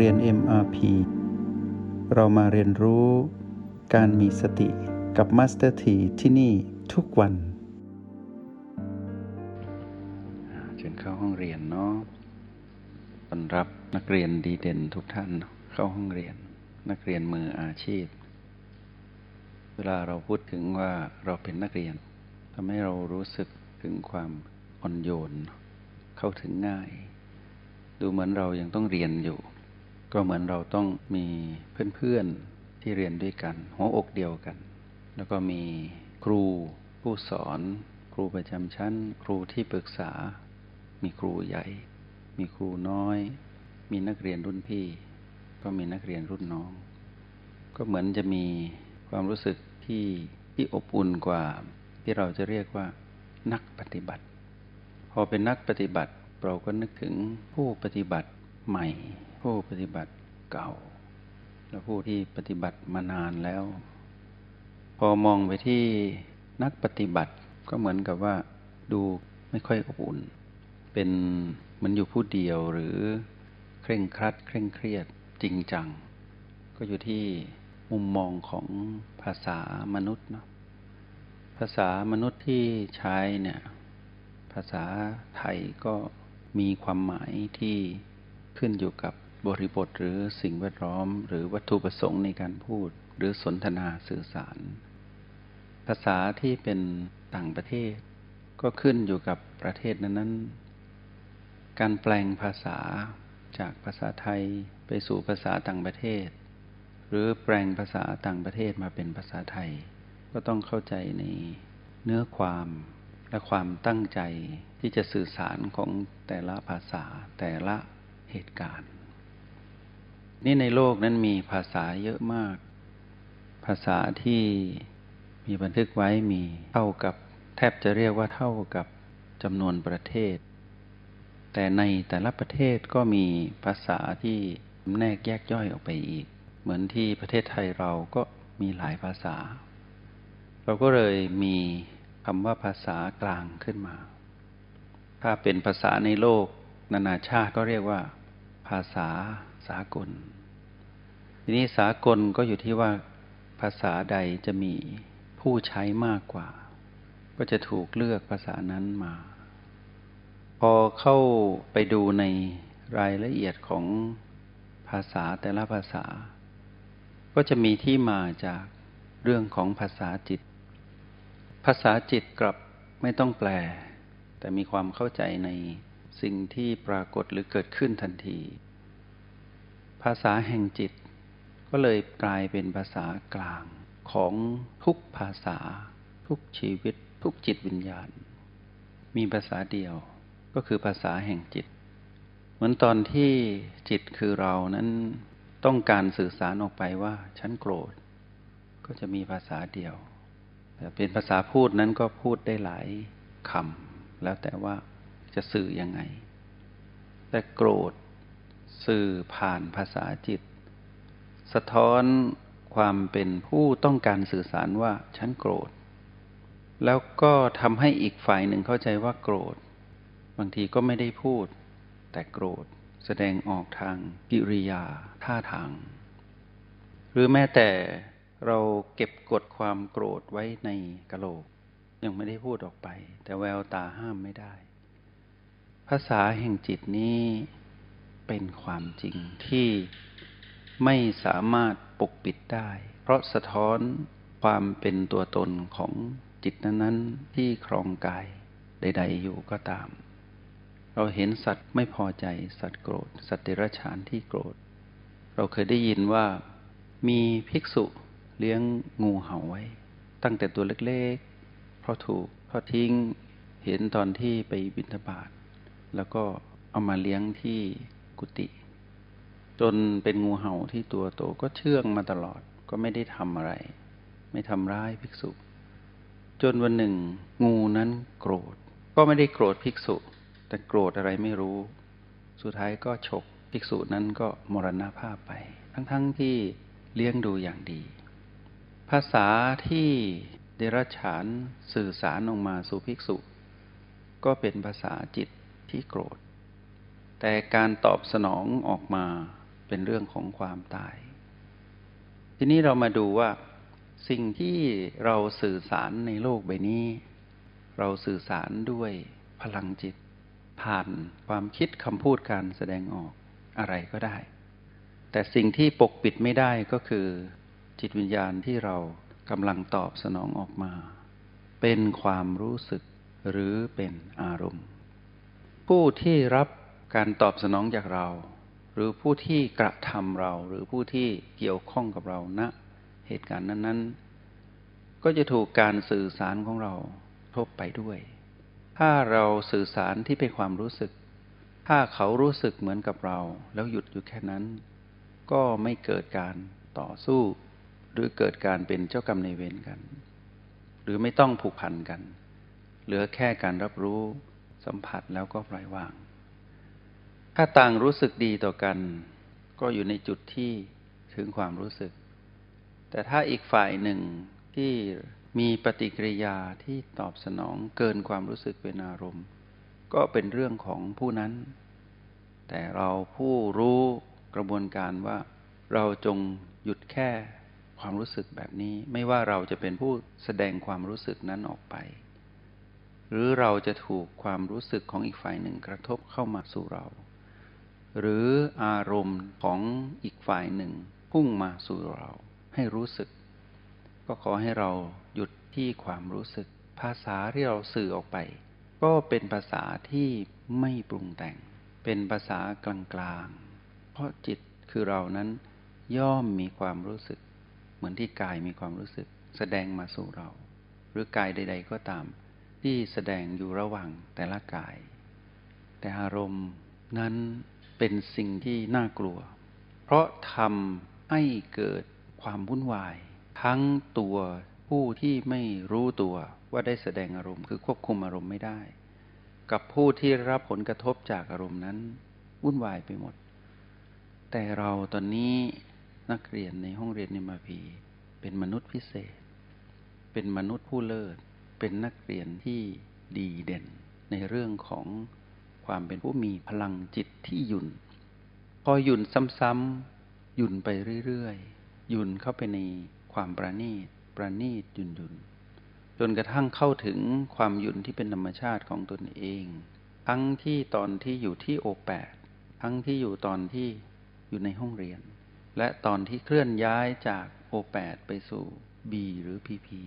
เรียน MRP เรามาเรียนรู้การมีสติกับ Master T ที่ที่นี่ทุกวันเชิญเข้าห้องเรียนเนาะต้อนรับนักเรียนดีเด่นทุกท่านเข้าห้องเรียน นักเรียนมืออาชีพ เวลาเราพูดถึงว่าเราเป็นนักเรียนทำให้เรารู้สึกถึงความอ่อนโยน เข้าถึงง่าย ดูเหมือนเรายังต้องเรียนอยู่ ก็เหมือนเราต้องมีเพื่อนๆที่เรียนด้วยกัน หัวอกเดียวกัน แล้วก็มีครูผู้สอน ครูประจำชั้น ครูที่ปรึกษา มีครูใหญ่ มีครูน้อย มีนักเรียนรุ่นพี่ ก็มีนักเรียนรุ่นน้อง ก็เหมือนจะมีความรู้สึกที่ที่อบอุ่นกว่าที่เราจะเรียกว่า นักปฏิบัติ พอเป็นนักปฏิบัติเราก็นึกถึงผู้ปฏิบัติใหม่ ผู้ปฏิบัติเก่า และผู้ที่ปฏิบัติมานานแล้ว พอมองไปที่นักปฏิบัติก็เหมือนกับว่าดูไม่ค่อยอบอุ่น เป็นมันอยู่ผู้เดียวหรือเคร่งครัด เคร่งเครียดจริงจัง ก็อยู่ที่มุมมองของภาษามนุษย์เนาะภาษามนุษย์ที่ใช้เนี่ย ภาษาไทยก็มีความหมายที่ขึ้นอยู่กับ บริบทหรือสิ่งแวดล้อม หรือวัตถุประสงค์ในการพูด หรือสนทนาสื่อสาร ภาษาที่เป็นต่างประเทศ ก็ขึ้นอยู่กับประเทศนั้นๆ การแปลงภาษาจากภาษาไทยไปสู่ภาษาต่างประเทศ หรือแปลงภาษาต่างประเทศมาเป็นภาษาไทย ก็ต้องเข้าใจในเนื้อความและความตั้งใจที่จะสื่อสารของแต่ละภาษาแต่ละเหตุการณ์ นี่ในโลกนั้นมีภาษาเยอะมาก ภาษาที่มีบันทึกไว้มีเท่ากับแทบจะเรียกว่าเท่ากับจำนวนประเทศ แต่ในแต่ละประเทศก็มีภาษาที่แนกแยกย่อยออกไปอีก เหมือนที่ประเทศไทยเราก็มีหลายภาษา เราก็เลยมีคำว่าภาษากลางขึ้นมา ถ้าเป็นภาษาในโลก นานาชาติก็เรียกว่า ภาษา สากล ทีนี้สากลก็อยู่ที่ว่าภาษาใดจะมีผู้ใช้มากกว่า ก็จะถูกเลือกภาษานั้นมา พอเข้าไปดูในรายละเอียดของภาษาแต่ละภาษา ก็จะมีที่มาจากเรื่องของภาษาจิต ภาษาจิตกลับไม่ต้องแปล แต่มีความเข้าใจในสิ่งที่ปรากฏหรือเกิดขึ้นทันที ภาษาแห่งจิต ก็เลยกลายเป็นภาษากลางของทุกภาษา ทุกชีวิต ทุกจิตวิญญาณ มีภาษาเดียวก็คือภาษาแห่งจิต เหมือนตอนที่จิตคือเรานั้นต้องการสื่อสารออกไปว่าฉันโกรธ ก็จะมีภาษาเดียวแต่เป็นภาษาพูดนั้นก็พูดได้หลายคำแล้วแต่ว่าจะสื่อยังไง แต่โกรธ สื่อผ่านภาษาจิต สะท้อนความเป็นผู้ต้องการสื่อสารว่าฉันโกรธ แล้วก็ทำให้อีกฝ่ายหนึ่งเข้าใจว่าโกรธ บางทีก็ไม่ได้พูด แต่โกรธแสดงออกทางกิริยาท่าทาง หรือแม้แต่เราเก็บกดความโกรธไว้ในกะโหลก ยังไม่ได้พูดออกไป แต่แววตาห้ามไม่ได้ ภาษาแห่งจิตนี้ เป็นความจริงที่ไม่สามารถปกปิดได้ เพราะสะท้อนความเป็นตัวตนของจิตนั้นๆที่ครองกายใด ๆ อยู่ก็ตาม เราเห็นสัตว์ไม่พอใจสัตว์โกรธ สัตว์เดรัจฉานที่โกรธ เราเคยได้ยินว่ามีภิกษุเลี้ยงงูเห่าไว้ ตั้งแต่ตัวเล็กๆ เพราะถูกทอดทิ้งเห็นตอนที่ไปบิณฑบาตแล้วก็เอามาเลี้ยงที่ กุฏิจนเป็นงูเห่าที่ตัวโตก็เชื่องมาตลอดก็ไม่ได้ทำอะไร ไม่ทำร้ายภิกษุ จนวันหนึ่ง งูนั้นโกรธ ก็ไม่ได้โกรธภิกษุ แต่โกรธอะไรไม่รู้ สุดท้ายก็ฉกภิกษุนั้นก็มรณภาพไป ทั้งๆทที่เลี้ยงดูอย่างดี ภาษาที่เดรัจฉานสื่อสารออกมาสู่ภิกษุ ก็เป็นภาษาจิตที่โกรธ แต่การตอบสนองออกมาเป็นเรื่องของความตาย ทีนี้เรามาดูว่า สิ่งที่เราสื่อสารในโลกใบนี้ เราสื่อสารด้วยพลังจิต ผ่านความคิดคำพูดการแสดงออกอะไรก็ได้ แต่สิ่งที่ปกปิดไม่ได้ก็คือ จิตวิญญาณที่เรากำลังตอบสนองออกมา เป็นความรู้สึกหรือเป็นอารมณ์ ผู้ที่รับ การตอบสนองจากเรา หรือผู้ที่กระทำเรา หรือผู้ที่เกี่ยวข้องกับเราณนะเหตุการณ์นั้น ๆ ก็จะถูกการสื่อสารของเราทบไปด้วย ถ้าเราสื่อสารที่เป็นความรู้สึก ถ้าเขารู้สึกเหมือนกับเรา แล้วหยุดอยู่แค่นั้น ก็ไม่เกิดการต่อสู้ หรือเกิดการเป็นเจ้ากรรมในเวรกัน หรือไม่ต้องผูกพันกัน เหลือแค่การรับรู้สัมผัสแล้วก็ปล่อยวาง ถ้าต่างรู้สึกดีต่อกัน ก็อยู่ในจุดที่ถึงความรู้สึก แต่ถ้าอีกฝ่ายหนึ่งที่มีปฏิกิริยาที่ตอบสนองเกินความรู้สึกเป็นอารมณ์ ก็เป็นเรื่องของผู้นั้น แต่เราผู้รู้กระบวนการว่า เราจงหยุดแค่ความรู้สึกแบบนี้ ไม่ว่าเราจะเป็นผู้แสดงความรู้สึกนั้นออกไป หรือเราจะถูกความรู้สึกของอีกฝ่ายหนึ่งกระทบเข้ามาสู่เรา หรืออารมณ์ของอีกฝ่ายหนึ่ง พุ่งมาสู่เราให้รู้สึก ก็ขอให้เราหยุดที่ความรู้สึก ภาษาที่เราสื่อออกไป ก็เป็นภาษาที่ไม่ปรุงแต่ง เป็นภาษากลางๆ เพราะจิตคือเรานั้นย่อมมีความรู้สึก เหมือนที่กายมีความรู้สึก แสดงมาสู่เรา หรือกายใด ๆ ก็ตาม ที่แสดงอยู่ระหว่างแต่ละกาย แต่อารมณ์นั้น เป็นสิ่งที่น่ากลัว เพราะทำให้เกิดความวุ่นวาย ทั้งตัวผู้ที่ไม่รู้ตัวว่าได้แสดงอารมณ์คือควบคุมอารมณ์ไม่ได้ กับผู้ที่รับผลกระทบจากอารมณ์นั้น วุ่นวายไปหมด แต่เราตอนนี้นักเรียนในห้องเรียนในมาพีเป็นมนุษย์พิเศษ เป็นมนุษย์ผู้เลิศ เป็นนักเรียนที่ดีเด่นในเรื่องของ ความเป็นผู้มีพลังจิตที่หยุ่น พอหยุ่นซ้ำๆหยุ่นไปเรื่อยๆหยุ่นเข้าไปในความประณีตประณีตหยุ่นยุ่นจนกระทั่งเข้าถึงความหยุ่นที่เป็นธรรมชาติของตนเอง ทั้งที่ตอนที่อยู่ที่โอแปดทั้งที่อยู่ตอนที่อยู่ในห้องเรียน และตอนที่เคลื่อนย้ายจากโอแปดไปสู่บีหรือพีพี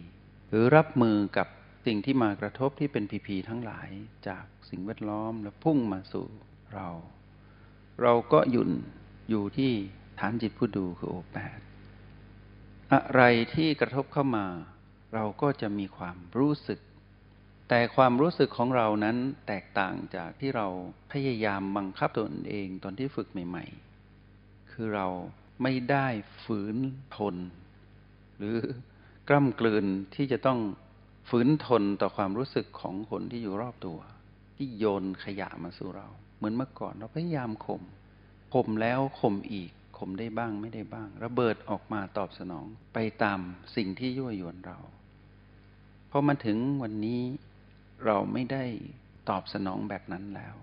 หรือรับมือกับ สิ่งที่มากระทบที่เป็นพีพีทั้งหลายจากสิ่งแวดล้อมและพุ่งมาสู่เรา เราก็หยุ่นอยู่ที่ฐานจิตผู้ดูคือโอแปดอะไรที่กระทบเข้ามา เราก็จะมีความรู้สึก แต่ความรู้สึกของเรานั้นแตกต่างจากที่เราพยายามบังคับตนเองตอนที่ฝึกใหม่ ๆ คือเราไม่ได้ฝืนทน หรือกล้ำกลืนที่จะต้อง ฝืนทนต่อความรู้สึกของคนที่อยู่รอบตัว ที่โยนขยะมาสู่เรา เหมือนเมื่อก่อนเราพยายามข่มข่มแล้วข่มอีกข่มได้บ้างไม่ได้บ้าง ระเบิดออกมาตอบสนองไปตามสิ่งที่ยั่วยวนเราพอมาถึงวันนี้เราไม่ได้ตอบสนองแบบนั้นแล้ว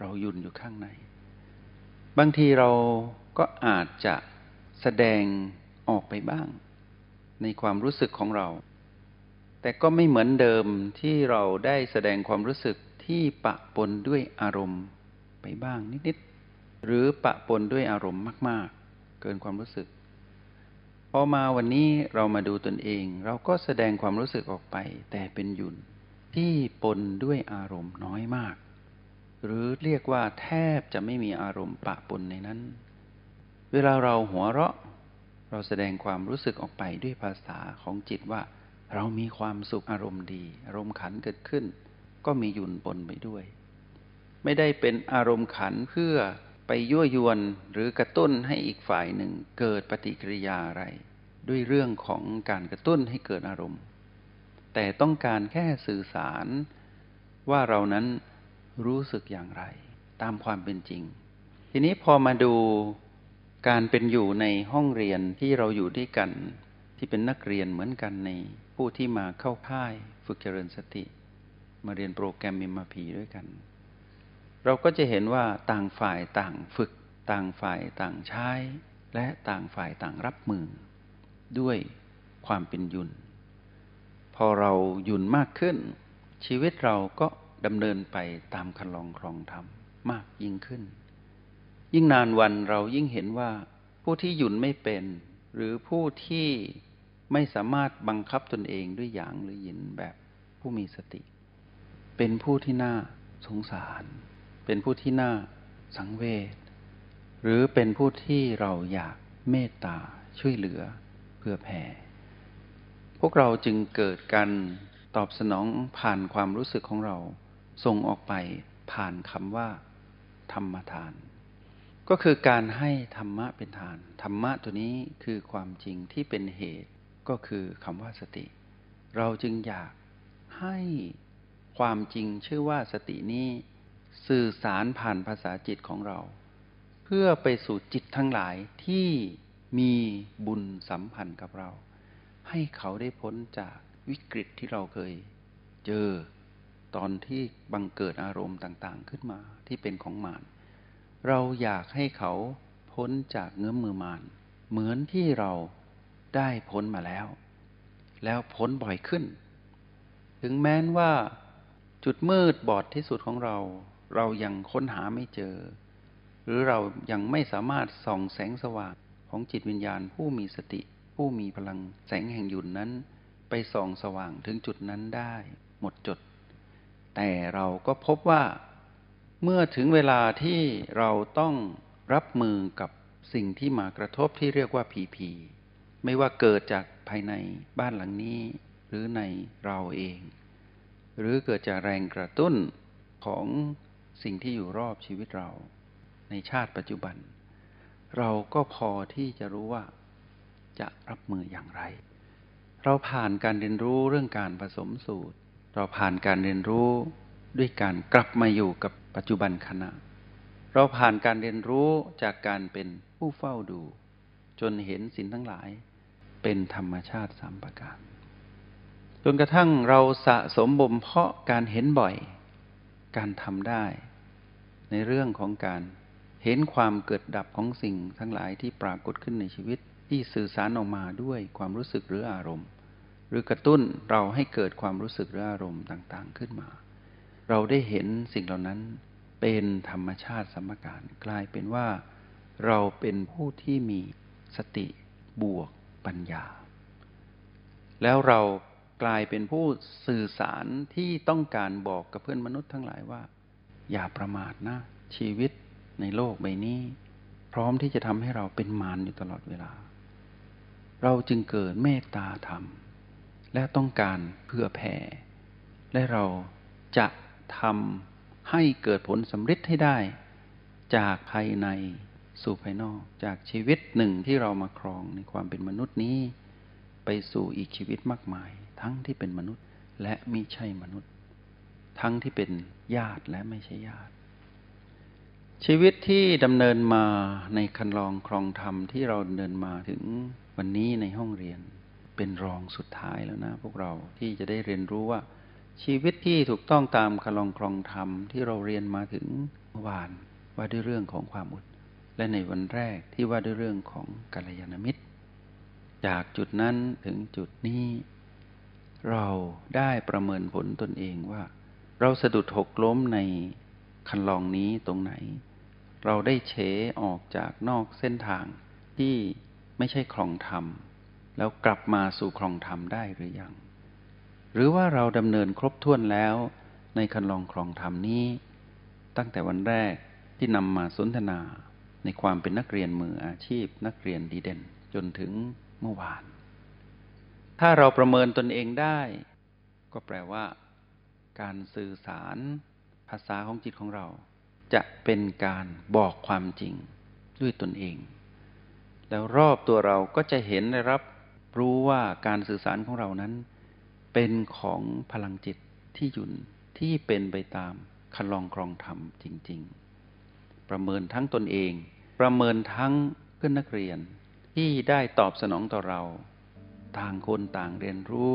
เรายุ่นอยู่ข้างใน บางทีเราก็อาจจะแสดงออกไปบ้าง ในความรู้สึกของเรา แต่ก็ไม่เหมือนเดิมที่เราได้แสดงความรู้สึกที่ปะปนด้วยอารมณ์ไปบ้างนิดๆหรือปะปนด้วยอารมณ์มาก ๆ เกินความรู้สึกพอมาวันนี้เรามาดูตนเอง เราก็แสดงความรู้สึกออกไป แต่เป็นยุนที่ปนด้วยอารมณ์น้อยมาก หรือเรียกว่าแทบจะไม่มีอารมณ์ปะปนในนั้น เวลาเราหัวเราะ เราแสดงความรู้สึกออกไปด้วยภาษาของจิตว่า เรามีความสุขอารมณ์ดี อารมณ์ขันเกิดขึ้น ก็มียุ่นปนไปด้วย ไม่ได้เป็นอารมณ์ขันเพื่อไปยั่วยวนหรือกระตุ้นให้อีกฝ่ายหนึ่งเกิดปฏิกิริยาอะไร ด้วยเรื่องของการกระตุ้นให้เกิดอารมณ์ แต่ต้องการแค่สื่อสาร ว่าเรานั้นรู้สึกอย่างไร ตามความเป็นจริง ทีนี้พอมาดูการเป็นอยู่ในห้องเรียนที่เราอยู่ด้วยกัน ที่เป็นนักเรียนเหมือนกันใน ผู้ที่มาเข้าค่ายฝึกเจริญสติ มาเรียนโปรแกรมมิมาพีด้วยกัน เราก็จะเห็นว่าต่างฝ่ายต่างฝึก ต่างฝ่ายต่างใช้ และต่างฝ่ายต่างรับมือ ด้วยความเป็นยุนพอเรายุนมากขึ้น ชีวิตเราก็ดำเนินไปตามคันลองครองธรรมมากยิ่งขึ้น ยิ่งนานวันเรายิ่งเห็นว่าผู้ที่หยุนไม่เป็น หรือผู้ที่ ไม่สามารถบังคับตนเองด้วยอย่างหรือหยินแบบผู้มีสติ เป็นผู้ที่น่าสงสาร เป็นผู้ที่น่าสังเวช หรือเป็นผู้ที่เราอยากเมตตาช่วยเหลือเพื่อแผ่ พวกเราจึงเกิดการตอบสนองผ่านความรู้สึกของเรา ส่งออกไปผ่านคำว่า ธรรมทาน ก็คือการให้ธรรมะเป็นทาน ธรรมะตัวนี้คือความจริงที่เป็นเหตุ ก็คือคำว่าสติ เราจึงอยากให้ความจริงชื่อว่าสตินี้สื่อสารผ่านภาษาจิตของเรา เพื่อไปสู่จิตทั้งหลายที่มีบุญสัมพันธ์กับเรา ให้เขาได้พ้นจากวิกฤตที่เราเคยเจอตอนที่บังเกิดอารมณ์ต่างๆขึ้นมาที่เป็นของมารเราอยากให้เขาพ้นจากเงื้อมมือมารเหมือนที่เรา ได้พ้นมาแล้ว แล้วพ้นบ่อยขึ้น ถึงแม้นว่าจุดมืดบอดที่สุดของเรา เรายังค้นหาไม่เจอ หรือเรายังไม่สามารถส่องแสงสว่างของจิตวิญญาณผู้มีสติ ผู้มีพลังแสงแห่งยุนนั้น ไปส่องสว่างถึงจุดนั้นได้ หมดจด แต่เราก็พบว่า เมื่อถึงเวลาที่เราต้องรับมือกับสิ่งที่มากระทบที่เรียกว่าผีผี ไม่ว่าเกิดจากภายในบ้านหลังนี้ หรือในเราเอง หรือเกิดจากแรงกระตุ้นของสิ่งที่อยู่รอบชีวิตเรา ในชาติปัจจุบัน เราก็พอที่จะรู้ว่าจะรับมืออย่างไร เราผ่านการเรียนรู้เรื่องการผสมสูตร เราผ่านการเรียนรู้ด้วยการกลับมาอยู่กับปัจจุบันขณะ เราผ่านการเรียนรู้จากการเป็นผู้เฝ้าดู จนเห็นสิ่งทั้งหลาย เป็นธรรมชาติสามประการจนกระทั่งเราสะสมบ่มเพาะการเห็นบ่อย การทำได้ ในเรื่องของการเห็นความเกิดดับของสิ่งทั้งหลายที่ปรากฏขึ้นในชีวิต ที่สื่อสารออกมาด้วยความรู้สึกหรืออารมณ์ หรือกระตุ้นเราให้เกิดความรู้สึกหรืออารมณ์ต่างๆขึ้นมา เราได้เห็นสิ่งเหล่านั้นเป็นธรรมชาติสมการ กลายเป็นว่า เราเป็นผู้ที่มีสติบวก ปัญญา แล้วเรากลายเป็นผู้สื่อสารที่ต้องการบอกกับเพื่อนมนุษย์ทั้งหลายว่า อย่าประมาทนะ ชีวิตในโลกใบนี้ พร้อมที่จะทำให้เราเป็นมารอยู่ตลอดเวลา เราจึงเกิดเมตตาธรรม และต้องการเพื่อแผ่ และเราจะทำให้เกิดผลสำเร็จให้ได้ จากภายใน สู่ภายนอกจากชีวิตหนึ่งที่เรามาครองในความเป็นมนุษย์นี้ ไปสู่อีกชีวิตมากมาย ทั้งที่เป็นมนุษย์และไม่ใช่มนุษย์ ทั้งที่เป็นญาติและไม่ใช่ญาติ ชีวิตที่ดำเนินมาในคันลองครองธรรมที่เราเดินมาถึงวันนี้ในห้องเรียน เป็นรองสุดท้ายแล้วนะ พวกเราที่จะได้เรียนรู้ว่า ชีวิตที่ถูกต้องตามคันลองครองธรรมที่เราเรียนมาถึงเมื่อวานว่าด้วยเรื่องของความอด และในวันแรกที่ว่าด้วยเรื่องของกัลยาณมิตร จากจุดนั้นถึงจุดนี้ เราได้ประเมินผลตนเองว่า เราสะดุดหกล้มในคันลองนี้ตรงไหน เราได้เฉออกจากนอกเส้นทางที่ไม่ใช่คลองธรรม แล้วกลับมาสู่คลองธรรมได้หรือยัง หรือว่าเราดำเนินครบถ้วนแล้วในคันลองคลองธรรมนี้ ตั้งแต่วันแรกที่นำมาสนทนา ในความเป็นนักเรียนมืออาชีพ นักเรียนดีเด่น จนถึงเมื่อวาน ถ้าเราประเมินตนเองได้ ก็แปลว่า การสื่อสารภาษาของจิตของเรา จะเป็นการบอกความจริงด้วยตนเอง แล้วรอบตัวเราก็จะเห็นได้รับรู้ว่าการสื่อสารของเรานั้น เป็นของพลังจิตที่ยุนที่เป็นไปตามคันลองกรองธรรมจริง ๆ ประเมินทั้งตนเอง ประเมินทั้งเพื่อนนักเรียนที่ได้ตอบสนองต่อเรา ต่างคนต่างเรียนรู้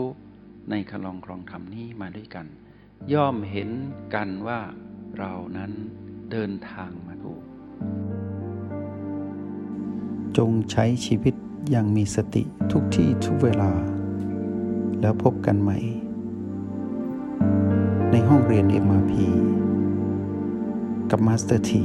ในคลองครองธรรมนี้มาด้วยกัน ย่อมเห็นกันว่าเรานั้นเดินทางมาถูก จงใช้ชีวิตอย่างมีสติทุกที่ทุกเวลา แล้วพบกันใหม่ ในห้องเรียน MRP กับมาสเตอร์ที